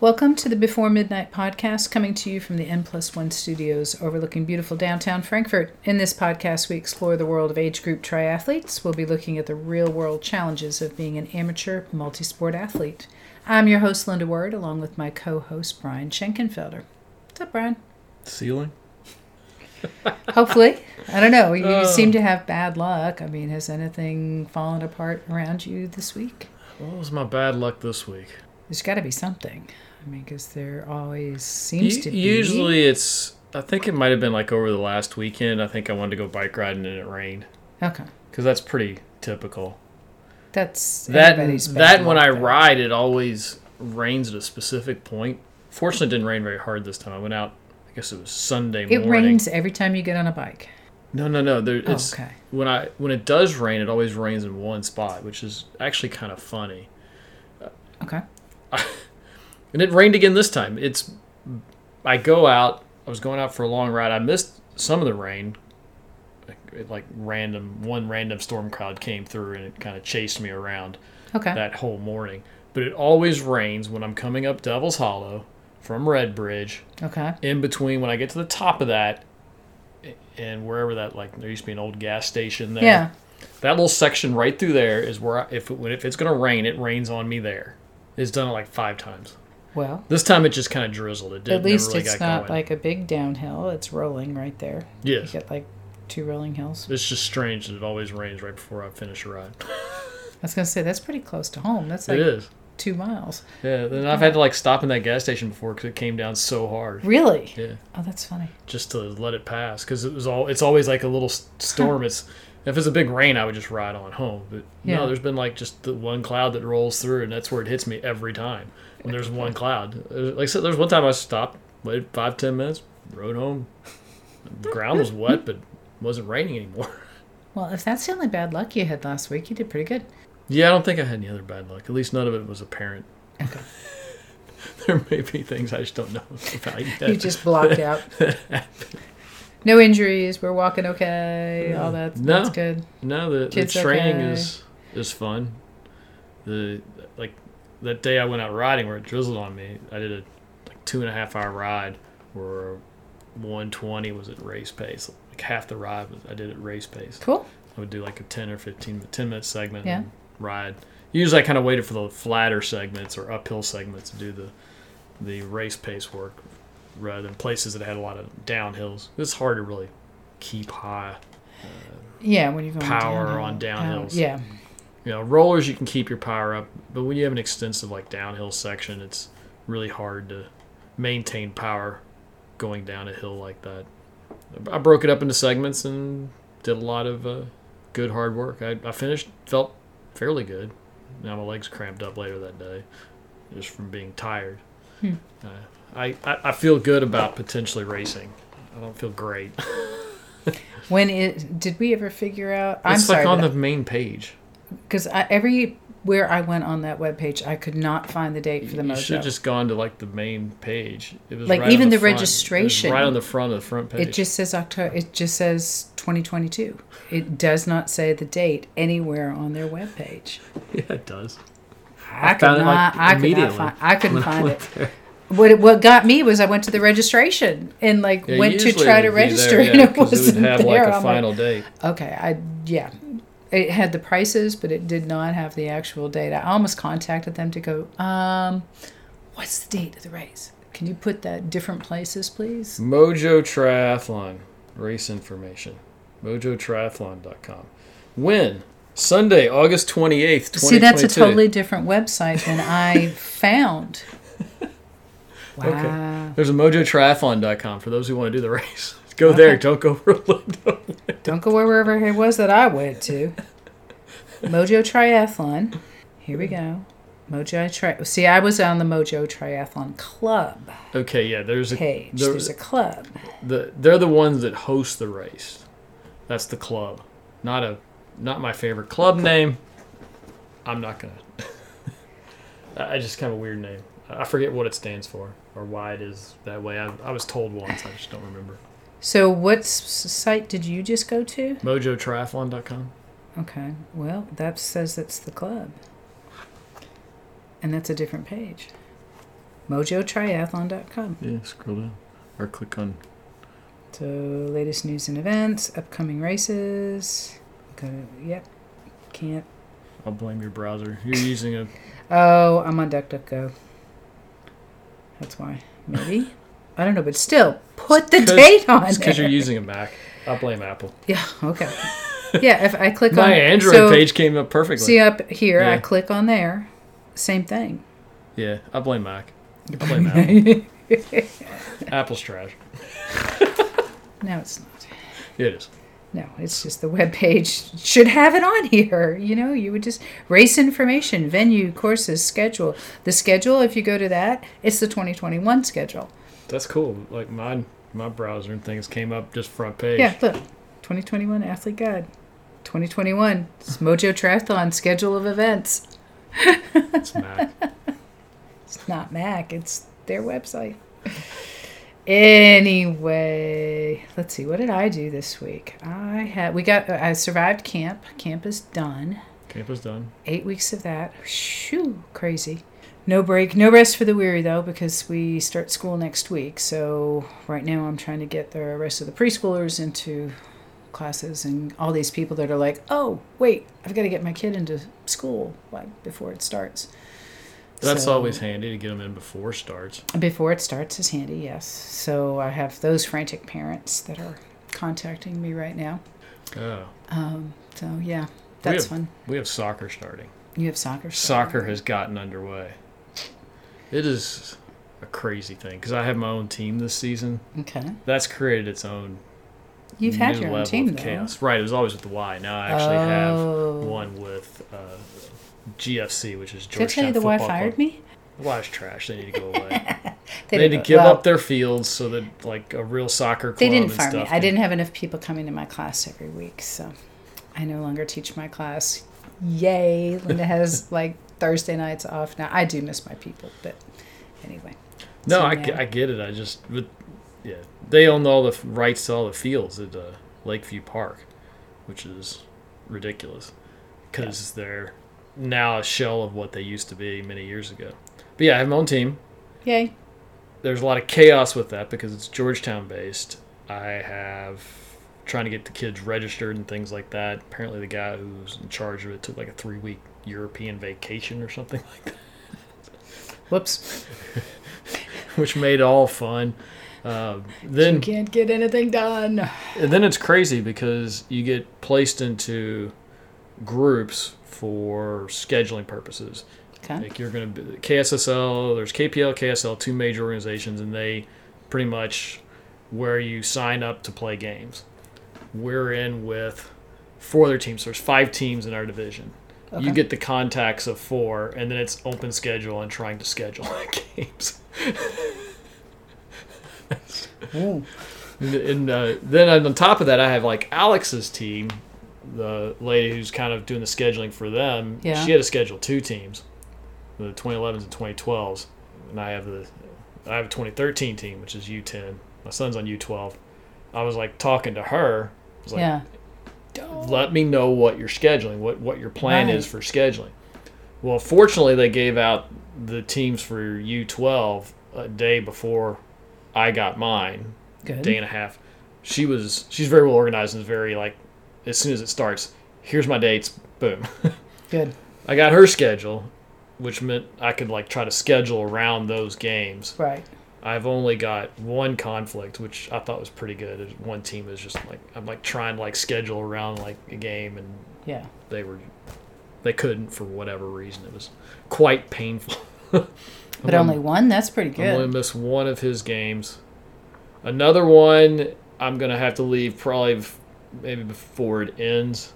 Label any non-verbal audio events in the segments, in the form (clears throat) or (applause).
Welcome to the Before Midnight podcast, coming to you from the N Plus One studios overlooking beautiful downtown Frankfort. In this podcast, we explore the world of age group triathletes. We'll be looking at the real world challenges of being an amateur multi sport athlete. I'm your host, Linda Word, along with my co host, Brian Schenkenfelder. What's up, Brian? Ceiling? (laughs) Hopefully. I don't know. You Oh. seem to have bad luck. I mean, has anything fallen apart around you this week? What was my bad luck this week? There's got to be something. I mean, because there always seems U- to be. Usually it's, I think it might have been like over the last weekend. I think I wanted to go bike riding and it rained. Okay. Because that's pretty typical. That's That, that when I ride, it always rains at a specific point. Fortunately, it didn't rain very hard this time. I went out, I guess it was Sunday It morning. It rains every time you get on a bike. No, no, no. There, Oh, it's, okay. when I when it does rain, it always rains in one spot, which is actually kind of funny. Okay. (laughs) And it rained again this time. It's I go out. I was going out for a long ride. I missed some of the rain. Like, it, like random one random storm cloud came through and it kind of chased me around Okay. that whole morning. But it always rains when I'm coming up Devil's Hollow from Red Bridge. okay. In between when I get to the top of that and wherever that like there used to be an old gas station there. Yeah. That little section right through there is where I, if it, if it's gonna rain, it rains on me there. It's done it like five times. Well, This time it just kind of drizzled. It didn't at least really it's not going. like a big downhill. It's rolling right there. Yeah. You get like two rolling hills. it's just strange that it always rains right before I finish a ride. (laughs) I was gonna say that's pretty close to home. That's it like is. two miles. Yeah. Then I've had to like stop in that gas station before because it came down so hard. Really? Yeah, Oh, that's funny. just to let it pass because it was all. It's always like a little storm. it's if it's a big rain, I would just ride on home. But Yeah. no, there's been like just the one cloud that rolls through, and that's where it hits me every time. When there's one cloud, Uh, like I said, there's one time I stopped, waited five ten minutes, rode home. The ground was wet, but it wasn't raining anymore. (laughs) Well, if that's the only bad luck you had last week, you did pretty good. Yeah, I don't think I had any other bad luck. At least none of it was apparent. Okay. (laughs) there may be things I just don't know (laughs) about yet. You just blocked out. No injuries. We're walking okay. All that. No. That's good. no, the, the training okay. is is fun. The like that day I went out riding where it drizzled on me. I did a like two and a half hour ride where 120 was at race pace. Like half the ride was I did at race pace. Cool. I would do like a 10 or 15 10 minute segment Yeah. and ride. Usually I kind of waited for the flatter segments or uphill segments to do the the race pace work rather than places that had a lot of downhills. It's hard to really keep high. Yeah, when you're going Power downhill. on downhills. Uh, yeah. You know, rollers you can keep your power up, but when you have an extensive like downhill section, it's really hard to maintain power going down a hill like that. I broke it up into segments and did a lot of uh, good hard work. I, I finished, felt fairly good. Now my legs cramped up later that day, just from being tired. Hmm. Uh, I, I I feel good about potentially racing. I don't feel great. (laughs) When it did we ever figure out? I'm it's sorry, like on the main page. Because everywhere I went on that webpage, I could not find the date for the you mojo. should have just gone to like the main page. It was Like, right even the was registration. right on the front of the front page. It just says October. It just says 2022. It does not say the date anywhere on their webpage. (laughs) yeah, it does. I, could found it, not. like, I could not find. I couldn't I find it. there. What it- what got me was I went to the registration and like Yeah, went to try to register there, yeah, and it wasn't have there. like a I'm final date. okay, I yeah. It had the prices, but it did not have the actual date. I almost contacted them to go. Um, what's the date of the race? Can you put that different places, please? Mojo Triathlon race information. MojoTriathlon.com. When Sunday, August twenty eighth, twenty See, that's a totally different website than I (laughs) found. Wow. There's a MojoTriathlon.com for those who want to do the race. Go there. Don't go (laughs) Orlando. Don't go wherever it was that I went to. Mojo Triathlon. Here we go. Mojo Tri. See, I was on the Mojo Triathlon Club Okay, yeah. There's a page. there- There's a club. the they're the ones that host the race. That's the club, not a not my favorite club name. I'm not gonna. (laughs) I I just kind of a weird name. I forget what it stands for or why it is that way. I, I was told once. I just don't remember. So, what site did you just go to? MojoTriathlon.com. Okay. Well, that says that's the club, and that's a different page. mojotriathlon.com. Yeah, scroll down or click on. So, latest news and events, upcoming races. Go to, yep, can't. I'll blame your browser. You're using a. Oh, I'm on DuckDuckGo. That's why. Maybe. (laughs) I don't know, but still, put the date on It's because you're using a Mac. I'll blame Apple. Yeah, okay. (laughs) Yeah, if I click on My Android so, page came up perfectly. See up here, I click on there. Same thing. yeah, I blame Mac. I (laughs) blame Apple. Apple's trash. (laughs) No, it's not. It is. No, it's just the web page should have it on here. You know, you would just race information, venue, courses, schedule. The schedule, if you go to that, it's the 2021 schedule. That's cool. Like mine, my browser and things came up just front page. Yeah, look, 2021 athlete guide, 2021 Smojo Triathlon schedule of events. It's Mac. (laughs) It's not Mac, it's their website. Anyway, let's see. What did I do this week? I had we got I survived camp. Camp is done. Camp is done. Eight weeks of that. Shoo, crazy. No break, no rest for the weary though, because we start school next week. So right now I'm trying to get the rest of the preschoolers into classes and all these people that are like, oh wait, I've got to get my kid into school like before it starts. That's So- always handy to get them in before it starts. Before it starts is handy, yes. So I have those frantic parents that are contacting me right now. Oh, Um, so yeah, that's have- fun. we have soccer starting. You have soccer. Starting. Soccer has gotten underway. It is a crazy thing because I have my own team this season. Okay. That's created its own You've had your own team though. chaos. Right, it was always with the Y. Now I actually have Oh. one with uh, GFC, which is Georgetown. Did I tell you the Y fired Club. me? The Y is trash. They need to go (laughs) away. They, they need to give well, up their fields so that like a real soccer club They didn't fire me. I didn't have enough people coming to my class every week, so I no longer teach my class. Yay! Linda has (laughs) like Thursday nights off now. I do miss my people, but anyway. No, So, I, yeah. I get it. I just, but, yeah, they own all the rights to all the fields at uh, Lakeview Park, which is ridiculous because they're now a shell of what they used to be many years ago. But yeah, I have my own team. Yay! There's a lot of chaos with that because it's Georgetown based. I have trying to get the kids registered and things like that. Apparently, the guy who's in charge of it took like a three week European vacation or something like that. (laughs) Whoops. (laughs) which made it all fun. Uh, then you can't get anything done. And then it's crazy because you get placed into groups for scheduling purposes. Okay. Like you're going to KSSL, there's KPL, KSL, two major organizations, and they pretty much where you sign up to play games. We're in with four other teams. So there's five teams in our division. You get the contacts of four, and then it's open schedule and trying to schedule (laughs) games. And, and uh, then on top of that, I have like Alex's team, the lady who's kind of doing the scheduling for them. Yeah. She had to schedule two teams, the 2011s and 2012s, and I have the I have a 2013 team, which is U10. My son's on U12. I was like talking to her. I was like, yeah. Let me know what you're scheduling, what what your plan is for scheduling. Well, fortunately, they gave out the teams for U12 a day before I got mine, Good. day and a half. She was she's very well organized and is very like as soon as it starts, here's my dates, boom. (laughs) Good. I got her schedule, which meant I could like try to schedule around those games. Right. I've only got one conflict, which I thought was pretty good. One team is just like I'm like trying to like schedule around like a game, and Yeah. they were they couldn't for whatever reason. It was quite painful. (laughs) But only one? That's pretty I'm only good. miss one of his games. Another one, I'm gonna have to leave probably f- maybe before it ends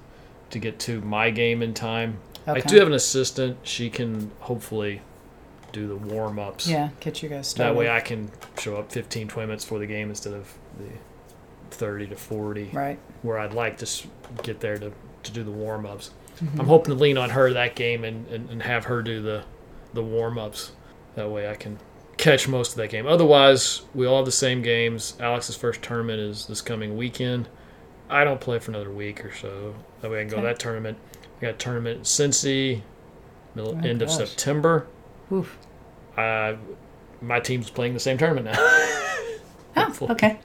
to get to my game in time. I do have an assistant. She can hopefully do the warm ups. Yeah, get you guys started. That way I can show up 15, 20 minutes before the game instead of the 30 to 40 Right. where I'd like to get there to, to do the warm ups. Mm-hmm. I'm hoping to lean on her that game and, and, and have her do the, the warm ups. That way I can catch most of that game. Otherwise, we all have the same games. Alex's first tournament is this coming weekend. I don't play for another week or so. That way I can go to that tournament. I got a tournament in Cincy, middle Oh, end of. September. Oof. I my team's playing the same tournament now. (laughs) Oh, okay.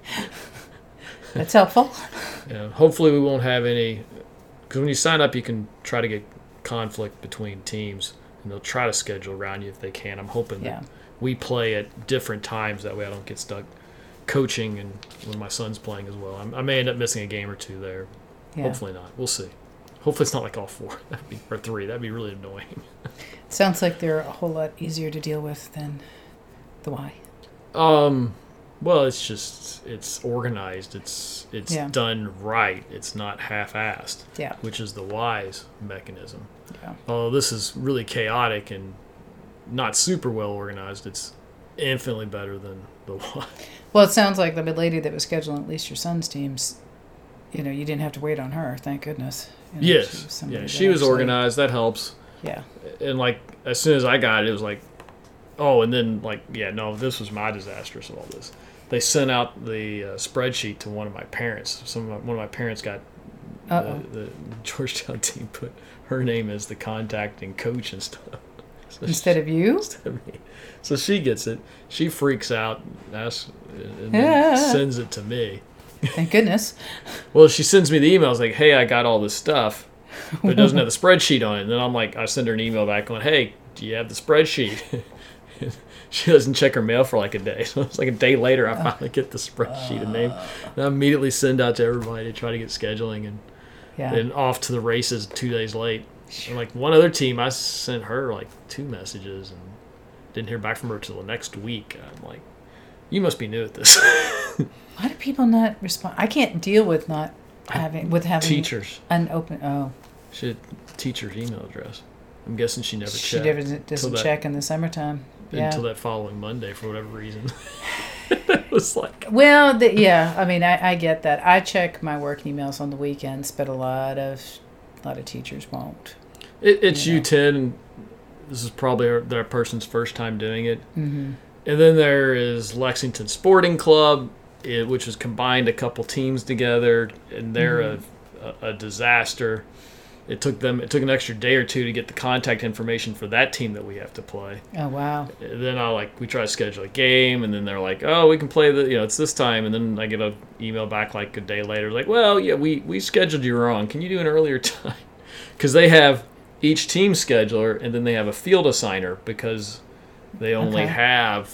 That's helpful. Yeah, hopefully we won't have any because when you sign up, you can try to get conflict between teams, and they'll try to schedule around you if they can. I'm hoping Yeah. that we play at different times that way I don't get stuck coaching and when my son's playing as well. I'm, I may end up missing a game or two there. Yeah. Hopefully not. We'll see. Hopefully it's not like all four (laughs) That'd be, or three. That'd be really annoying. (laughs) Sounds like they're a whole lot easier to deal with than the Y. Um, well, it's just it's organized. It's it's Yeah. done right. It's not half-assed. Yeah. which is the Y's mechanism. Yeah. Although this is really chaotic and not super well organized, it's infinitely better than the (laughs) Y's. Well, it sounds like the lady that was scheduling at least your son's teams. You know, you didn't have to wait on her. Thank goodness. You know, Yes, somebody yeah, she was organized. That helps. Yeah. And like as soon as I got it, it was like, oh, and then like yeah, no, this was my disastrous of all this. They sent out the uh, spreadsheet to one of my parents. Some of my, one of my parents got the, the Georgetown (laughs) team put her name as the contact and coach and stuff. (laughs) So Instead of you? (laughs) instead of me. So she gets it. She freaks out, asks, and Yeah. sends it to me. Thank goodness. Well, she sends me the emails like, "Hey, I got all this stuff, but it doesn't have the spreadsheet on it." And then I'm like, I send her an email back going, "Hey, do you have the spreadsheet?" (laughs) she doesn't check her mail for like a day. (laughs) So it's like a day later, I finally get the spreadsheet and name. And I immediately send out to everybody to try to get scheduling and Yeah. then off to the races two days late. And like one other team, I sent her like two messages and didn't hear back from her till the next week. I'm like, you must be new at this. (laughs) Why do people not respond? I can't deal with not having with having Teachers, unopened. Oh, she had teacher's email address. I'm guessing she never she checked never doesn't that- check in the summertime. Yeah. until that following Monday for whatever reason. (laughs) it was like, Well, the, yeah. I mean, I, I get that. I check my work emails on the weekends, but a lot of a lot of teachers won't. it, it's Yeah. U10, and this is probably that person's first time doing it. Mm-hmm. And then there is Lexington Sporting Club, it, which has combined a couple teams together, and they're a, a, a disaster. It took them it took an extra day or two to get the contact information for that team that we have to play. Oh wow. And then I like we try to schedule a game, and then they're like, "Oh, we can play the you know it's this time," and then I get a email back like a day later, like, "Well, yeah, we we scheduled you wrong. Can you do an earlier (laughs) time?" Because they have each team scheduler, and then they have a field assigner because they only Okay. have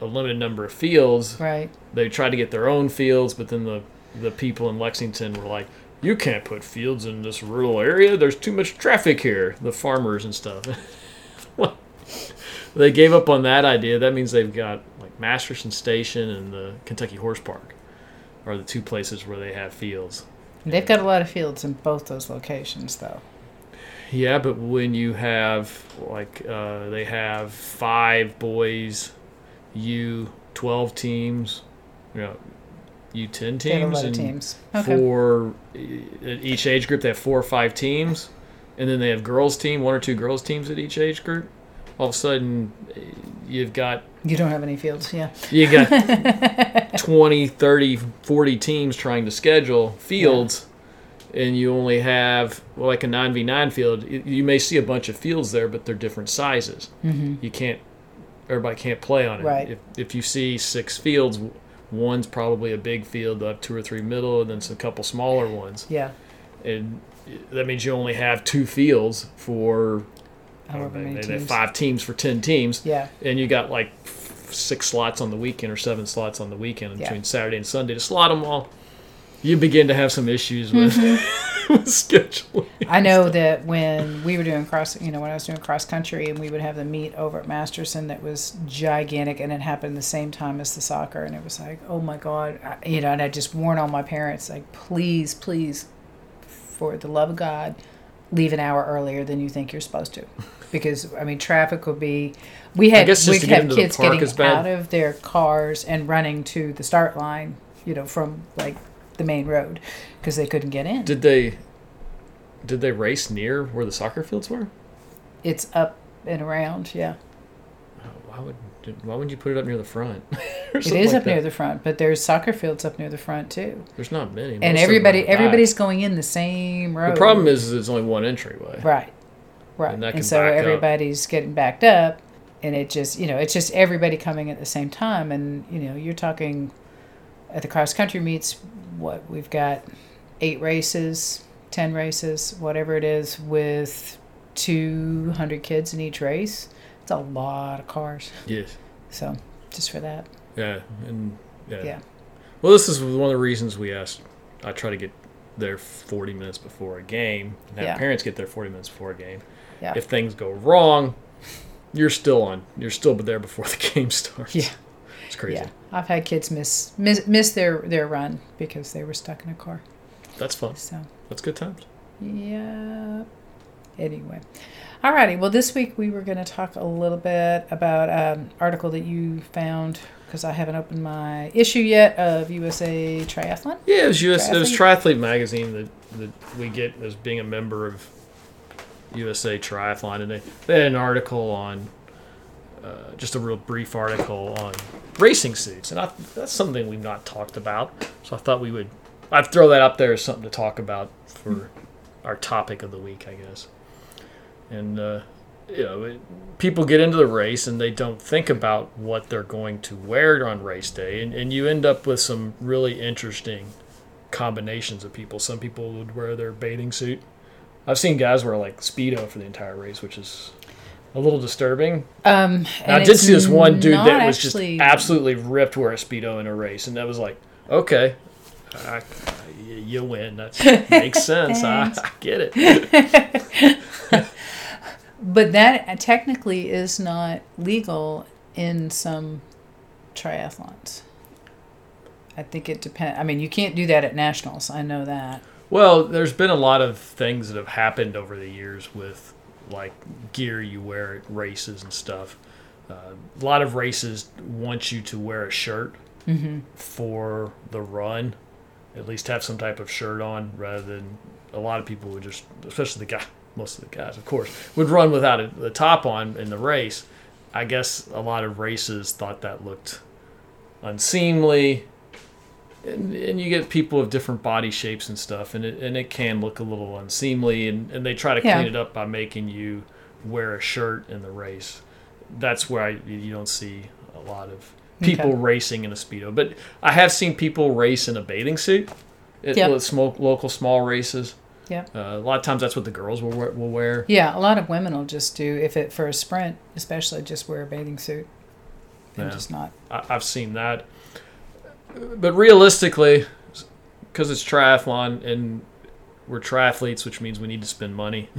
a limited number of fields. Right. They tried to get their own fields, but then the the people in Lexington were like, "You can't put fields in this rural area. There's too much traffic here." The farmers and stuff. (laughs) Well, they gave up on that idea. That means they've got like Masterson Station and the Kentucky Horse Park are the two places where they have fields. They've got a lot of fields in both those locations, though. Yeah, but when you have like uh, they have five boys, you twelve teams, you know, U ten They have a teams, and teams. Okay. for at each age group they have four or five teams, and then they have girls team, one or two girls teams at each age group. All of a sudden, uh, you've got You don't have any fields, yeah. you got (laughs) 20, 30, 40 teams trying to schedule fields, and you only have well, like a 9v9 field. You may see a bunch of fields there, but they're different sizes. Mm-hmm. You can't, everybody can't play on it. Right. If, if you see six fields, one's probably a big field, they'll have two or three middle, and then some couple smaller ones. Yeah. And that means you only have two fields for I don't However know, many they- they have teams. five teams for 10 teams Yeah. and you got like six slots on the weekend or seven slots on the weekend Yeah. between Saturday and Sunday to slot them all, you begin to have some issues with, Mm-hmm. (laughs) (laughs) scheduling. I know that when we were doing cross, you know, when I was doing cross country and we would have the meet over at Masterson that was gigantic and it happened the same time as the soccer. And it was like, oh my God, I, you know, and I just warned all my parents, like, please, please, for the love of God, leave an hour earlier than you think you're supposed to. Because, I mean, traffic would be, we had, we have kids getting out of their cars and running to the start line, you know, from like the main road because they couldn't get in. Did they did they race near where the soccer fields were? It's up and around, yeah. Oh, Why would why wouldn't you put it up near the front? (laughs) It is up near the front, but there's soccer fields up near the front too. There's not many. Most And everybody everybody's going in the same road. The problem is, is it's only one entryway. right. Right. And that And, so back up. everybody's getting backed up and it just you know it's just everybody coming at the same time and you know you're talking at the cross country meets what we've got eight races 10 races whatever it is with 200 kids in each race it's a lot of cars Yes. so just for that Yeah. And yeah. Yeah. Well, this is one of the reasons we asked. I try to get there 40 minutes before a game and have Yeah. parents get there 40 minutes before a game. yeah If things go wrong, you're still on. You're still there before the (laughs) game starts. Yeah. It's crazy. yeah i've had kids miss miss, miss their their run because they were stuck in a car That's fun. so That's good times. Yeah. Anyway. Alrighty. Well, this week we were going to talk a little bit about an article that you found because I haven't opened my issue yet of USA Triathlon. Yeah, it was US. It was Triathlete? Triathlete magazine that, that we get as being a member of USA Triathlon, and they, they had an article on uh, just a real brief article on racing suits, and I, that's something we've not talked about. So I thought we would. I'd throw that up there as something to talk about for our topic of the week, I guess. And uh, you know, it, people get into the race and they don't think about what they're going to wear on race day, and, and you end up with some really interesting combinations of people. Some people would wear their bathing suit. I've seen guys wear like speedo for the entire race, which is a little disturbing. Um, And I did see this one dude that was actually- just absolutely ripped wear a speedo in a race, and that was like, okay, I, I- you win. That (laughs) makes sense. I, I get it. (laughs) But that technically is not legal in some triathlons. I think it depends. I mean, you can't do that at nationals. I know that. Well, there's been a lot of things that have happened over the years with like gear you wear at races and stuff. Uh, a lot of races want you to wear a shirt Mm-hmm. for the run, at least have some type of shirt on, rather than a lot of people would just, especially the guy, (laughs) most of the guys, of course, would run without a, the top on in the race. I guess a lot of races thought that looked unseemly. And, and you get people of different body shapes and stuff, and it, and it can look a little unseemly, and, and they try to Yeah. clean it up by making you wear a shirt in the race. That's where I, you don't see a lot of people Okay. racing in a speedo. But I have seen people race in a bathing suit at Yep. small, local small races. Yep. Uh, a lot of times that's what the girls will wear. Will wear. Yeah, a lot of women will just do if it for a sprint, especially just wear a bathing suit and Yeah. just not. I, I've seen that. But realistically, because it's triathlon and we're triathletes, which means we need to spend money. (laughs)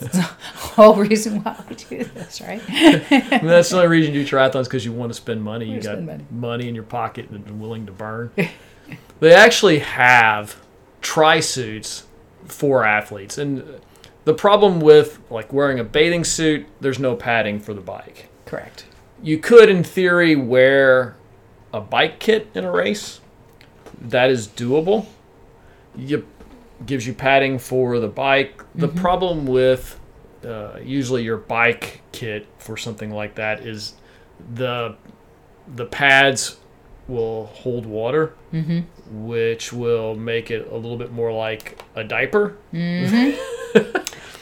That's the Whole reason why we do this, right? I mean, that's the only reason you do triathlons because you want to spend money. You got spend money. in your pocket and are willing to burn. they actually have tri suits for athletes, and the problem with like wearing a bathing suit, there's no padding for the bike. Correct. You could, in theory, wear a bike kit in a race. That is doable. You gives you padding for the bike. The problem with uh, usually your bike kit for something like that is the the pads will hold water, Mm-hmm. which will make it a little bit more like a diaper, Mm-hmm.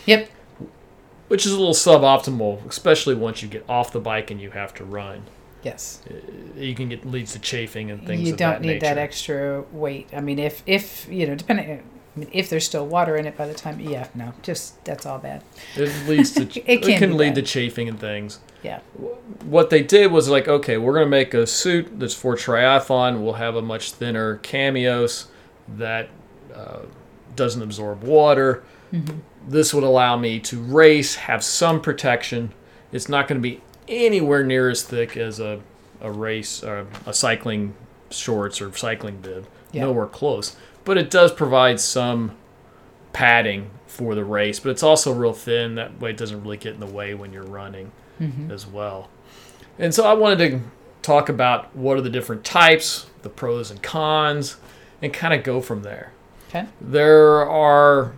yep. (laughs) which is a little suboptimal, especially once you get off the bike and you have to run. Yes. You can get leads to chafing and things. you don't that need that extra weight. I mean, if if you know, depending. I mean, if there's still water in it by the time, yeah, no, just that's all bad. It leads to (laughs) It can be lead bad. to chafing and things. Yeah. What they did was like, okay, we're gonna make a suit that's for triathlon. We'll have a much thinner chamois that uh, doesn't absorb water. Mm-hmm. This would allow me to race, have some protection. It's not going to be anywhere near as thick as a, a race or a cycling shorts or cycling bib. Yeah. Nowhere close. But it does provide some padding for the race, but it's also real thin. That way it doesn't really get in the way when you're running Mm-hmm. as well. And so I wanted to talk about what are the different types, the pros and cons, and kind of go from there. Okay. There are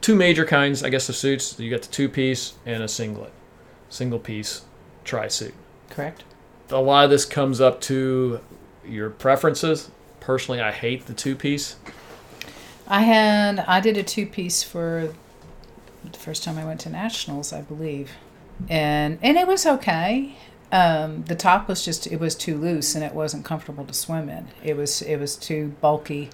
two major kinds, I guess, of suits. You got the two piece and a singlet, single piece tri suit. Correct. A lot of this comes up to your preferences. Personally, I hate the two piece. I had I did a two piece for the first time I went to nationals, I believe, and and it was okay. Um, the top was just it was too loose and it wasn't comfortable to swim in. It was it was too bulky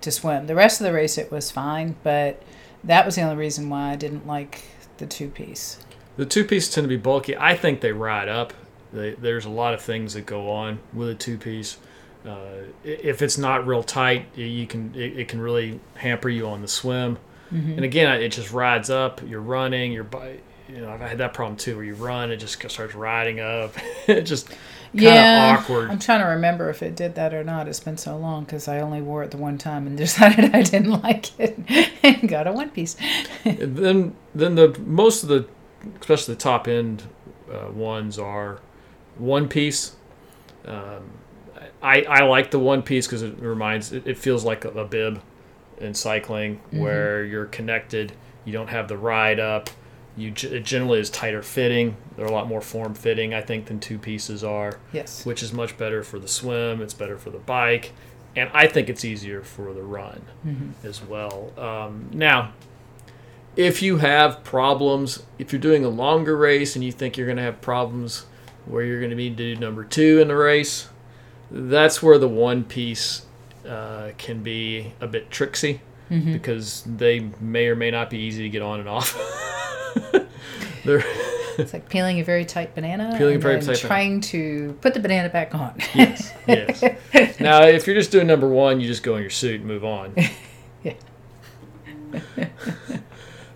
to swim. The rest of the race it was fine, but that was the only reason why I didn't like the two piece. The two pieces tend to be bulky. I think they ride up. They, there's a lot of things that go on with a two piece. Uh, if it's not real tight, you can it, it can really hamper you on the swim. And again, it just rides up. You're running. You're by. You know, I've had that problem too, where you run, it just starts riding up. (laughs) it just kind of yeah, awkward. I'm trying to remember if it did that or not. It's been so long because I only wore it the one time and (laughs) decided I didn't like it (laughs) and got a one piece. Then then the most of the especially the top end uh, ones are one piece um, I, I like the one piece because it reminds it, it feels like a, a bib in cycling where you're connected you don't have the ride up you it generally is tighter fitting they're a lot more form fitting i think than two pieces are Yes. which is much better for the swim. It's better for the bike, and I think it's easier for the run as well. Um, now, if you have problems, if you're doing a longer race and you think you're going to have problems where you're going to need to do number two in the race, that's where the one piece uh, can be a bit tricksy because they may or may not be easy to get on and off. (laughs) It's like peeling a very tight banana Peeling a very tight banana. trying to put the banana back on. yes, yes. (laughs) Now, if you're just doing number one, you just go in your suit and move on. (laughs) Yeah.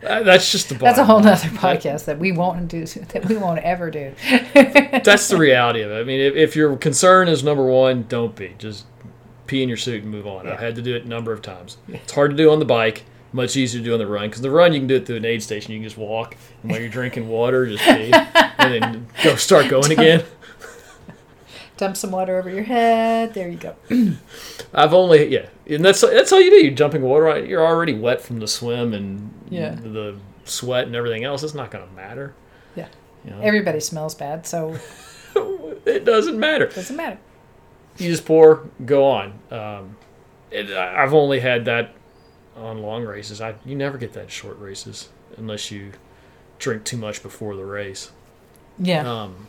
Uh, That's just the. That's a whole line. nother podcast that we won't do that we won't ever do. (laughs) That's the reality of it. I mean, if, if your concern is number one, don't be. Just pee in your suit and move on. I've had to do it a number of times. It's hard to do on the bike. Much easier to do on the run because the run you can do it through an aid station. You can just walk, and while you're drinking water, just pee, and then go start going (laughs) again. Dump some water over your head. There you go. (clears throat) I've only yeah, and that's that's all you do. You're jumping water on. You're already wet from the swim and Yeah. the sweat and everything else. It's not going to matter. Yeah. You know? Everybody smells bad, so (laughs) it doesn't matter. it doesn't matter. You just pour, go on. Um, it, I've only had that on long races. I you never get that in short races unless you drink too much before the race. Yeah. Um,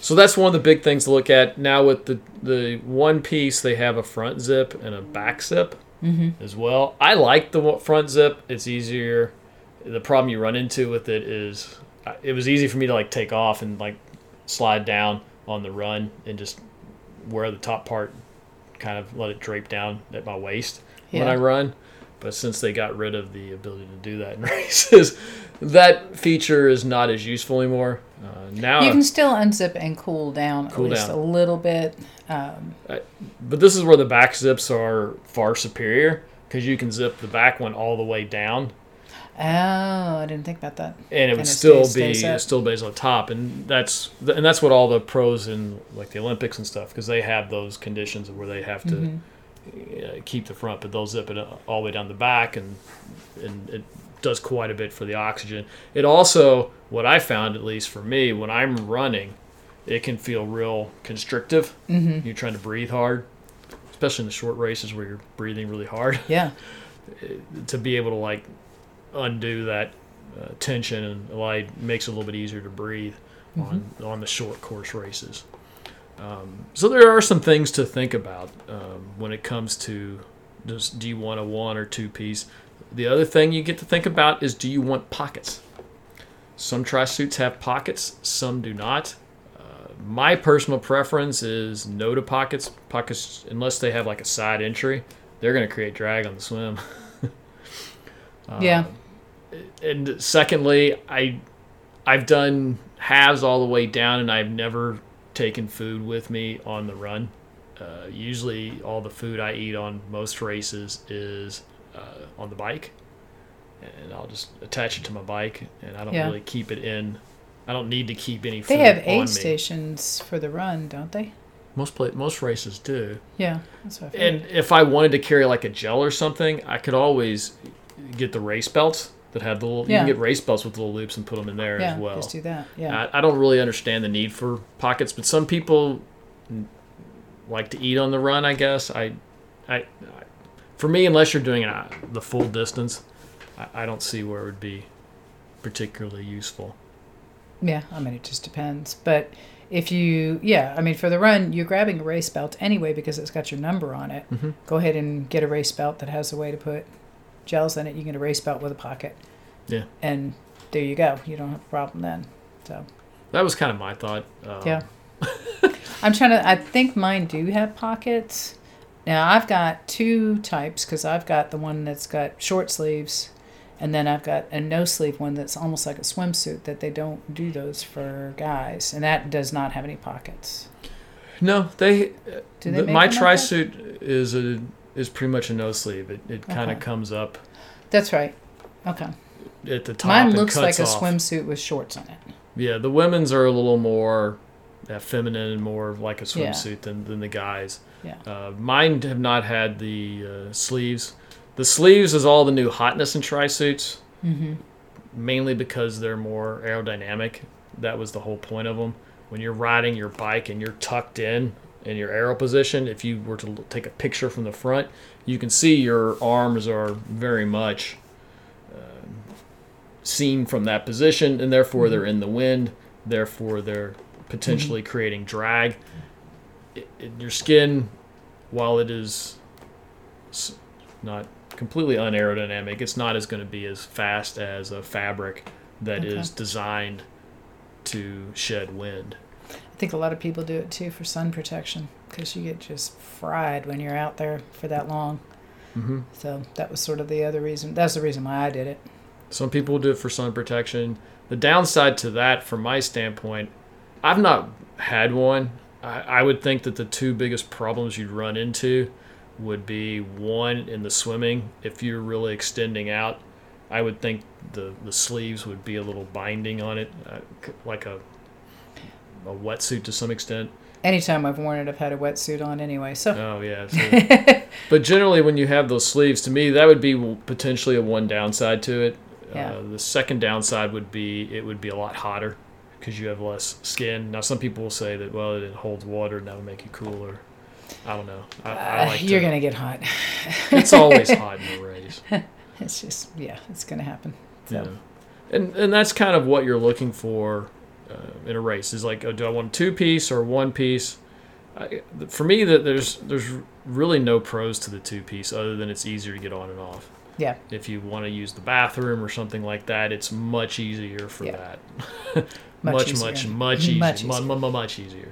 so that's one of the big things to look at. Now with the the one piece, they have a front zip and a back zip as well. I like the front zip. It's easier. The problem you run into with it is uh, it was easy for me to like take off and like slide down on the run and just wear the top part, kind of let it drape down at my waist when I run. But since they got rid of the ability to do that in (laughs) races, that feature is not as useful anymore. Uh, now, you can still unzip and cool down Cool at least down. a little bit. Um, but this is where the back zips are far superior because you can zip the back one all the way down, oh, I didn't think about that. and it would And it still stays- be still stays on top, and that's and that's what all the pros in like the Olympics and stuff because they have those conditions where they have to Mm-hmm. Uh, keep the front, but they'll zip it all the way down the back, and and it does quite a bit for the oxygen. It also, what I found at least for me, when I'm running, it can feel real constrictive. Mm-hmm. You're trying to breathe hard, especially in the short races where you're breathing really hard. (laughs) Yeah. to be able to like undo that uh, tension and like makes it a little bit easier to breathe on on the short course races. Um, so there are some things to think about um, when it comes to just do you want a one or two piece. The other thing you get to think about is do you want pockets? Some tri suits have pockets, some do not. Uh, my personal preference is no to pockets. Pockets, unless they have like a side entry, they're going to create drag on the swim. (laughs) Yeah. and secondly, I I've done halves all the way down, and I've never taken food with me on the run. Uh, usually, all the food I eat on most races is uh, on the bike, and I'll just attach it to my bike, and I don't Yeah. really keep it in. I don't need to keep any food They have aid stations for the run, don't they? Most pla most races do. Yeah. That's what I figured. And if I wanted to carry like a gel or something, I could always get the race belts that have the little. You can get race belts with little loops and put them in there yeah, as well. just do that. Yeah. I, I don't really understand the need for pockets, but some people like to eat on the run. I guess I, I, I for me, unless you're doing uh, the full distance, I, I don't see where it would be particularly useful. Yeah, I mean, it just depends. But if you, yeah, I mean, for the run, you're grabbing a race belt anyway because it's got your number on it. Mhm. Go ahead and get a race belt that has a way to put gels in it. You can get a race belt with a pocket. Yeah. And there you go. You don't have a problem then. So, That was kind of my thought. Um, Yeah. (laughs) I'm trying to, I think mine do have pockets. Now, I've got two types because I've got the one that's got short sleeves. And then I've got a no sleeve one that's almost like a swimsuit that they don't do those for guys. And that does not have any pockets. No, they. Do they the- my like tri-suit is a is pretty much a no sleeve. It it kind of Okay. comes up That's right. Okay. at the top. Mine looks like a off. swimsuit with shorts on it. Yeah, the women's are a little more uh, feminine and more like a Yeah. swimsuit than, than the guys. Yeah. Uh, mine have not had the uh, sleeves. The sleeves is all the new hotness in tri suits, Mm-hmm. mainly because they're more aerodynamic. That was the whole point of them. When you're riding your bike and you're tucked in in your arrow position, if you were to take a picture from the front, you can see your arms are very much um, seen from that position, and therefore they're in the wind. Therefore, they're potentially creating drag. It, it- your skin, while it is not completely unaerodynamic, it's not as going to be as fast as a fabric that is Okay. designed to shed wind. I think a lot of people do it too for sun protection because you get just fried when you're out there for that long. Mm-hmm. So that was sort of the other reason. That's the reason why I did it. Some people do it for sun protection. The downside to that, from my standpoint, I've not had one. I, I would think that the two biggest problems you'd run into would be one in the swimming. If you're really extending out, I would think the, the sleeves would be a little binding on it, uh, like a a wetsuit to some extent. Anytime I've worn it, I've had a wetsuit on anyway. So Oh yeah. (laughs) So, but generally, when you have those sleeves, to me, that would be potentially a one downside to it. Yeah. Uh, the second downside would be it would be a lot hotter because you have less skin. Now, some people will say that well, it holds water and that would make you cooler. I don't know. I, I uh, like you're to- gonna get hot. (laughs) It's always hot in the (laughs) race. It's just yeah, it's gonna happen. So Yeah. And and that's kind of what you're looking for uh, in a race. Is like, oh, do I want two piece or one piece? I, for me, that there's there's really no pros to the two piece other than it's easier to get on and off. yeah, If you want to use the bathroom or something like that, it's much easier for Yeah. that. (laughs) Much much, easier. much, much easier. Much Mu- easier. mu- mu- much easier.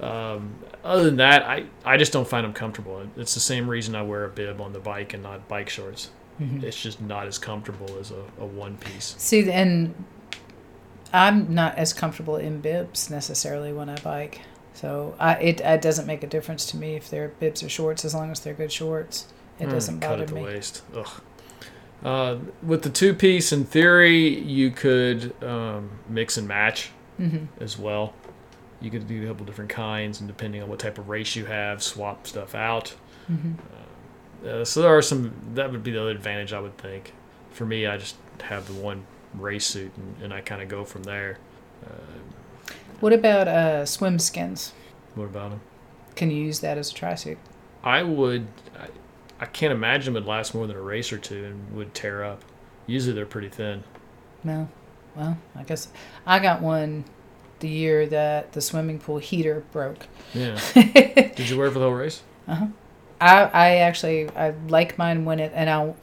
Um, other than that, I, I just don't find them comfortable. It's the same reason I wear a bib on the bike and not bike shorts. Mhm. It's just not as comfortable as a, a one piece. See, and I'm not as comfortable in bibs necessarily when I bike. So I, it, it doesn't make a difference to me if they're bibs or shorts as long as they're good shorts. It Mm, doesn't cut bother at the me. waist. Ugh. Uh, with the two piece, in theory, you could um, mix and match hmm as well. You could do a couple different kinds, and depending on what type of race you have, swap stuff out. hmm Uh, so there are some. That would be the other advantage I would think. For me, I just have the one race suit, and, and I kind of go from there. Uh, What about uh, swim skins? what about them? Can you use that as a tri suit? I would. I, I can't imagine would last more than a race or two and would tear up. Usually they're pretty thin. No. Well, I guess I got one the year that the swimming pool heater broke. Yeah. (laughs) Did you wear it for the whole race? Uh-huh. I I actually I like mine when it and I'll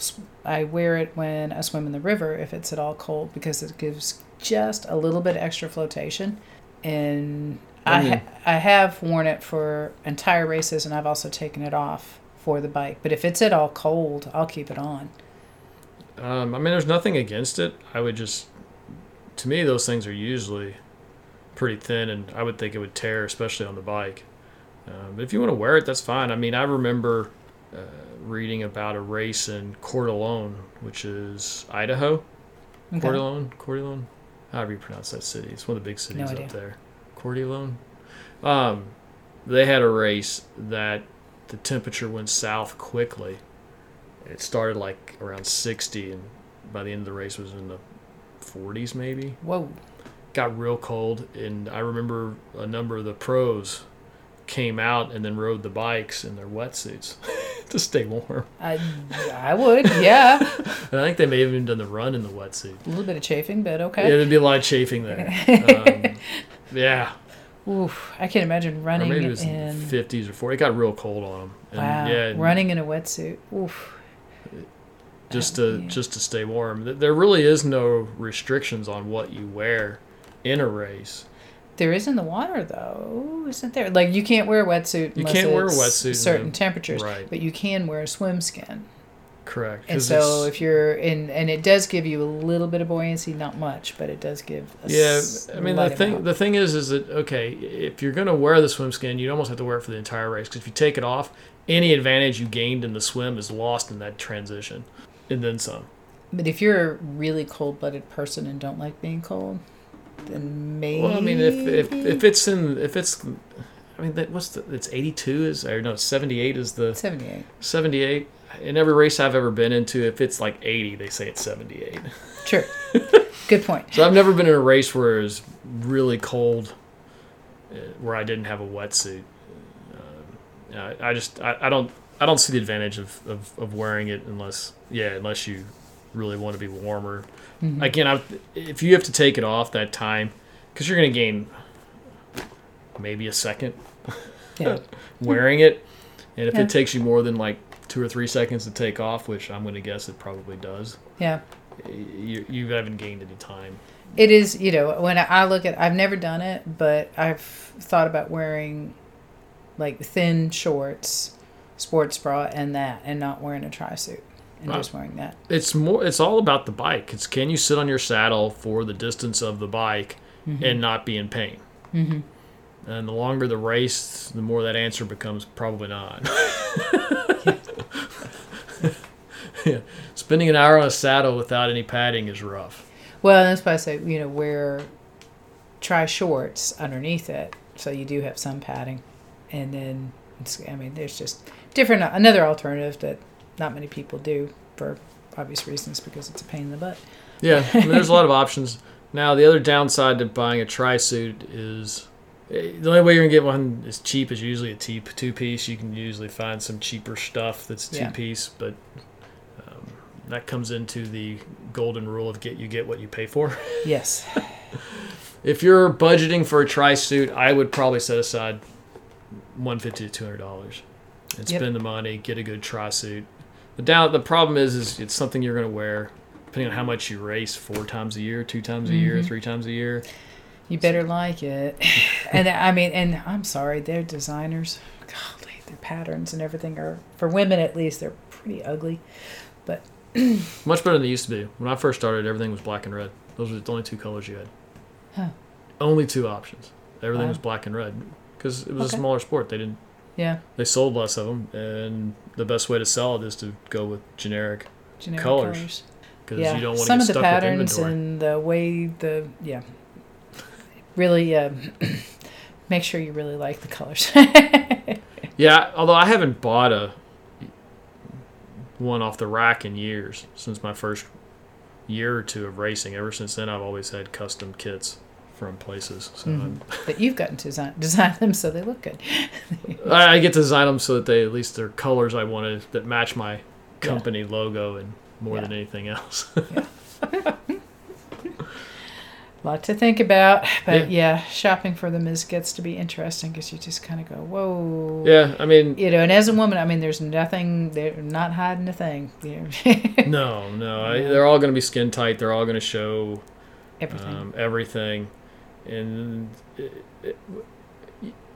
I wear it when I swim in the river if it's at all cold because it gives just a little bit extra flotation and I ha- I have worn it for entire races and I've also taken it off for the bike but if it's at all cold I'll keep it on Um, I mean, there's nothing against it. I would just, to me, those things are usually pretty thin, and I would think it would tear, especially on the bike. Um, but if you want to wear it, that's fine. I mean, I remember uh, reading about a race in Coeur d'Alene, which is Idaho. Okay. Coeur d'Alene, Coeur d'Alene, however you pronounce that city. It's one of the big cities idea. up there. Coeur d'Alene. Um, they had a race that the temperature went south quickly. It started like around 60, and by the end of the race was in the 40s maybe. Whoa Got real cold, and I remember a number of the pros came out and then rode the bikes in their wetsuits (laughs) to stay warm. I, I would, yeah. (laughs) And I think they may have even done the run in the wetsuit. A little bit of chafing, but Yeah, okay. there'd be a lot of chafing there. Um, (laughs) yeah, Oof, I can't imagine or running maybe it was in. fifties or 40. It got real cold on them. And Wow, yeah, running in a wetsuit. Oof. just to just to stay warm. There really is no restrictions on what you wear in a race. There is in the water though, isn't there? Like you can't wear a wetsuit. You can't wear a wetsuit in Certain temperatures, right. but you can wear a swim skin. Correct. And so if you're in, and it does give you a little bit of buoyancy, not much, but it does give. A Yeah, I mean the thing amount. the thing is is that okay, if you're gonna wear the swim skin, you'd almost have to wear it for the entire race because if you take it off, any advantage you gained in the swim is lost in that transition, and then some. But if you're a really cold-blooded person and don't like being cold, then maybe. Well, I mean if if, if it's in if it's, I mean that what's the it's 82 is or no 78 is the seventy-eight. 78. In every race I've ever been into, if it's like 80, they say it's 78. True. (laughs) Good point. So I've never been in a race where it was really cold, uh, where I didn't have a wetsuit. Uh, I, I just I, I don't I don't see the advantage of, of, of wearing it unless yeah unless you really want to be warmer. Mhm. Again, I, if you have to take it off that time, because you're gonna gain maybe a second (laughs) Yeah. wearing it, and if Yeah. it takes you more than like two or three seconds to take off, which I'm gonna guess it probably does, Yeah. you you haven't gained any time. It is, you know, when I look at, I've never done it, but I've thought about wearing like thin shorts, sports bra, and that, and not wearing a tri suit, and Wow. just wearing that. it's more it's all about the bike it's can you sit on your saddle for the distance of the bike and not be in pain Mm-hmm. and the longer the race the more that answer becomes probably not (laughs) yeah. spending an hour on a saddle without any padding is rough Well, that's why I say, you know, wear tri shorts underneath it, so you do have some padding, and then it's, I mean, there's just different another alternative that not many people do for obvious reasons because it's a pain in the butt. yeah I mean, there's a lot of (laughs) options now the other downside to buying a tri-suit is eh, the only way you're gonna get one as cheap is usually a two piece. You can usually find some cheaper stuff that's two Yeah. piece, but um, that comes into the golden rule of get you get what you pay for. (laughs) Yes. if you're budgeting for a tri suit, I would probably set aside one fifty to two hundred dollars and Yep. spend the money, get a good tri suit. The down the problem is is it's something you're gonna wear depending on how much you race four times a year, two times a year, Mhm. three times a year. You better like it. (laughs) And I mean, and I'm sorry, they're designers. Golly, their patterns and everything are, for women at least, they're pretty ugly. But (clears throat) much better than they used to be. When I first started, everything was black and red. Those were the only two colors you had. Huh. Only two options. Everything Wow. was black and red because it was Okay. a smaller sport. They didn't. Yeah, They sold less of them, and the best way to sell it is to go with generic generic Colors. because Yeah, you don't want to some of the patterns and the way the yeah, really uh, (clears throat) make sure you really like the colors. (laughs) Yeah, although I haven't bought a one off the rack in years since my first year or two of racing. Ever since then, I've always had custom kits from places. So Mhm. (laughs) but you've gotten to design, design them so they look good. (laughs) I, I get to design them so that they at least they're colors I wanted that match my company logo and more Yeah. than anything else. A (laughs) lot to think about, but yeah, shopping for them is gets to be interesting because you just kind of go, whoa. yeah, I mean, You know, and as a woman, I mean, there's nothing. They're not hiding a thing. No, no, I, they're all going to be skin tight. They're all going to show Everything. um, everything, and it, it,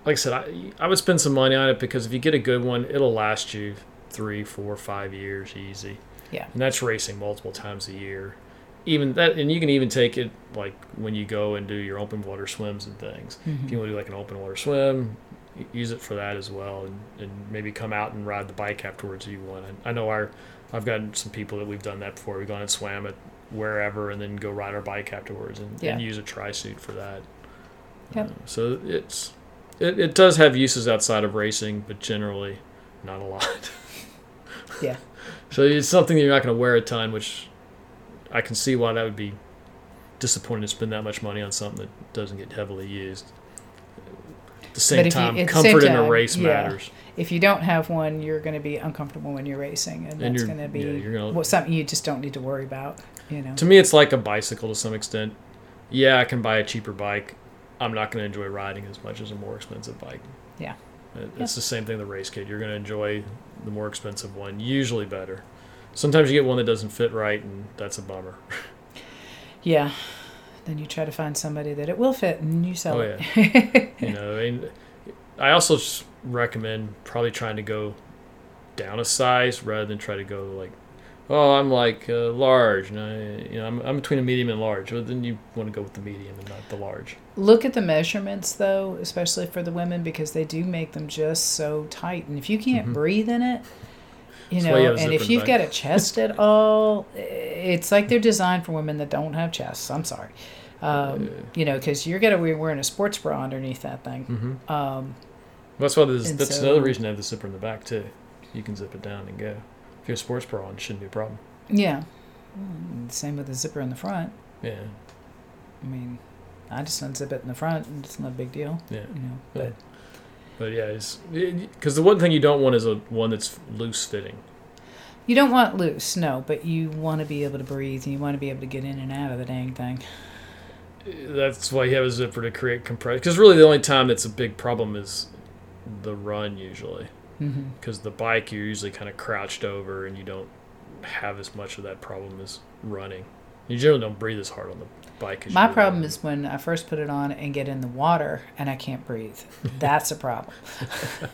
like I said, I I would spend some money on it because if you get a good one, it'll last you three, four, five years easy. Yeah. and that's racing multiple times a year. Even that, and you can even take it like when you go and do your open water swims and things. If Mhm. you want to do like an open water swim, use it for that as well, and, and maybe come out and ride the bike afterwards if you want. I, I know our, I've gotten some people that we've done that before. We've gone and swam it wherever, and then go ride our bike afterwards, and, Yeah. and use a tri suit for that. Yep. Uh, so it's, it, it does have uses outside of racing, but generally, not a lot. (laughs) Yeah. So it's something you're not going to wear a ton, which I can see why that would be disappointing to spend that much money on something that doesn't get heavily used. the same if you- time, comfort same in a race yeah. matters. If you don't have one, you're going to be uncomfortable when you're racing, and, And that's going to be yeah, gonna- well, something you just don't need to worry about. You know. To me, it's like a bicycle to some extent. Yeah, I can buy a cheaper bike. I'm not going to enjoy riding as much as a more expensive bike. Yeah. It- It's the same thing the race kit. You're going to enjoy the more expensive one, usually better. Sometimes you get one that doesn't fit right, and that's a bummer. (laughs) Yeah. Then you try to find somebody that it will fit, and you sell Oh, it. you know, I mean, I also recommend probably trying to go down a size rather than try to go like, oh, I'm like uh, large, and I, you know, I'm, I'm between a medium and large. Well, then you want to go with the medium and not the large. Look at the measurements, though, especially for the women, because they do make them just so tight. And if you can't Mhm. breathe in it, you That's why you know, and if you've back. got a (laughs) chest at all, it's like they're designed for women that don't have chests. I'm sorry. Um, Yeah. you know, because you're gonna be wearing a sports bra underneath that thing. Mm-hmm. Um, That's why And that's so- another reason to have the zipper in the back too. You can zip it down and go. If you're a sports bra on, it shouldn't be a problem. yeah, Mm, same with the zipper in the front. Yeah, I mean, I just unzip it in the front, and it's not a big deal. yeah. You know, Yeah. but But yeah, it's because the one thing you don't want is a one that's loose fitting. you don't want loose, no. But you want to be able to breathe, and you want to be able to get in and out of the dang thing. That's why you have a zipper to create compression. Because really, the only time that's a big problem is the run usually. Mm-hmm. Because the bike, you're usually kind of crouched over, and you don't have as much of that problem as running. You generally don't breathe as hard on the bike. As My problem is when I first put it on and get in the water and I can't breathe. (laughs) That's a problem.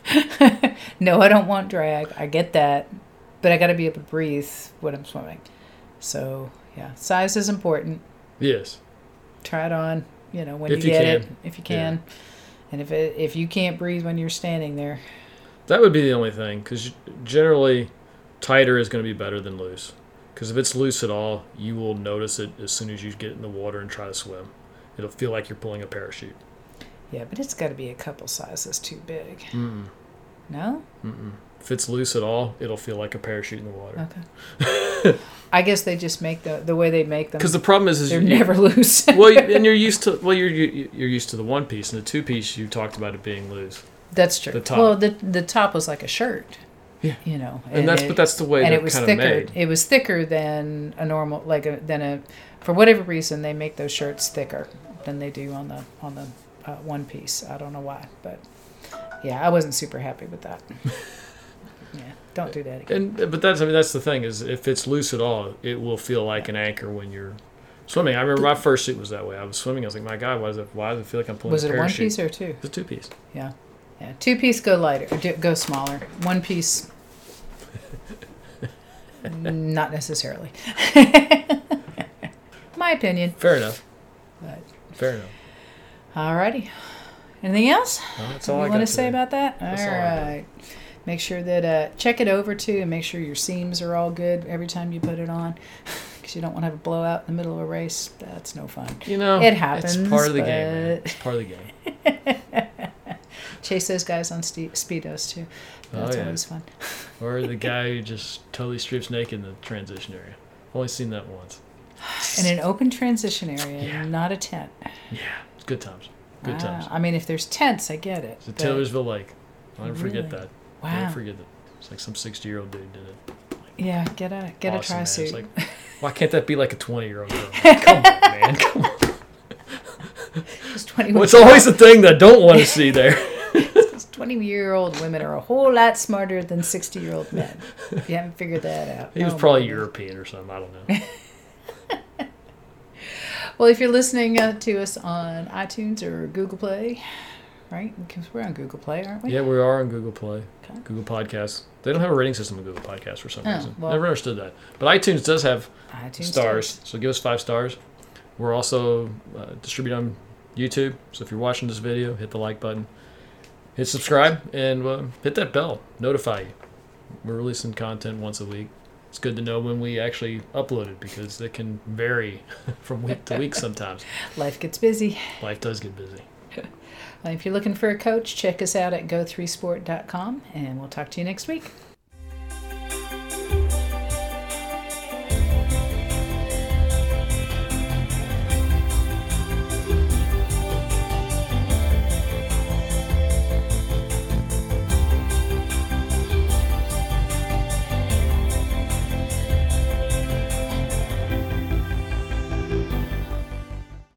(laughs) no, I don't want drag. I get that, but I got to be able to breathe when I'm swimming. So yeah, size is important. yes. Try it on. You know when If you you get it, if you can, and if it, if you can't breathe when you're standing there, That would be the only thing, because generally, tighter is going to be better than loose. Because if it's loose at all, you will notice it as soon as you get in the water and try to swim. It'll feel like you're pulling a parachute. yeah, but it's got to be a couple sizes too big. Mm-mm. No, Mm-mm. If it's loose at all, it'll feel like a parachute in the water. okay. I guess they just make the the way they make them. Because the problem is, is they're you, never (laughs) loose. well, and you're used to well, you're you're used to the one piece and the two piece. You talked about it being loose, That's true. The top. Well, the the top was like a shirt. Yeah. You know, and, that's it, but that's the way and it was kind thicker. made. It was thicker than a normal like a than a for whatever reason they make those shirts thicker than they do on the on the uh, one piece. I don't know why, but yeah, I wasn't super happy with that. (laughs) yeah, don't do that again. And but that's I mean that's the thing is if it's loose at all, it will feel like an anchor when you're swimming. I remember my first suit was that way. I was swimming. I was like, my God, why does it why does it feel like I'm pulling Was it a one piece or two? It's a two piece. Yeah, two piece go lighter, go smaller. One piece, not necessarily. (laughs) My opinion. Fair enough. But Fair enough. alrighty. Anything else? Well, that's all you I want to say today. about that? That's all got. Make sure that uh, check it over too, and make sure your seams are all good every time you put it on, (laughs) because you don't want to have a blowout in the middle of a race. That's no fun. You know, It happens, It's part of the game. Man. It's part of the game. Chase those guys on ste- speedos too. Oh, That's yeah. always fun. Or the (laughs) guy who just totally strips naked in the transition area. I've only seen that once. In an open transition area, Yeah. not a tent. Yeah, it's good times. Good Wow. times. I mean, if there's tents, I get it. It's but- Taylorsville Lake. I'll never forget that. Wow. I'll never forget that. It's like some 60 year old dude did it. Yeah, get a get Awesome, a tri suit. like, why can't that be like a 20 year old girl? (laughs) Come on, man. Come on. Well, it's always the thing that I don't want to see there. Twenty-year-old women are a whole lot smarter than sixty-year-old men. If you haven't figured that out, He was Oh, probably European or something. I don't know. (laughs) Well, if you're listening uh, to us on iTunes or Google Play, right? Because we're on Google Play, aren't we? Yeah, we are on Google Play, Okay. Google Podcasts. They don't have a rating system on Google Podcasts for some Oh, reason. well. Never understood that. But iTunes does have iTunes stars, so give us five stars. We're also uh, distributed on YouTube, so if you're watching this video, hit the like button, hit subscribe, and uh, hit that bell. Notify you. We're releasing content once a week. It's good to know when we actually upload it because it can vary (laughs) from week to week sometimes. (laughs) Life gets busy. Life does get busy. (laughs) If you're looking for a coach, check us out at go3sport.com, and we'll talk to you next week.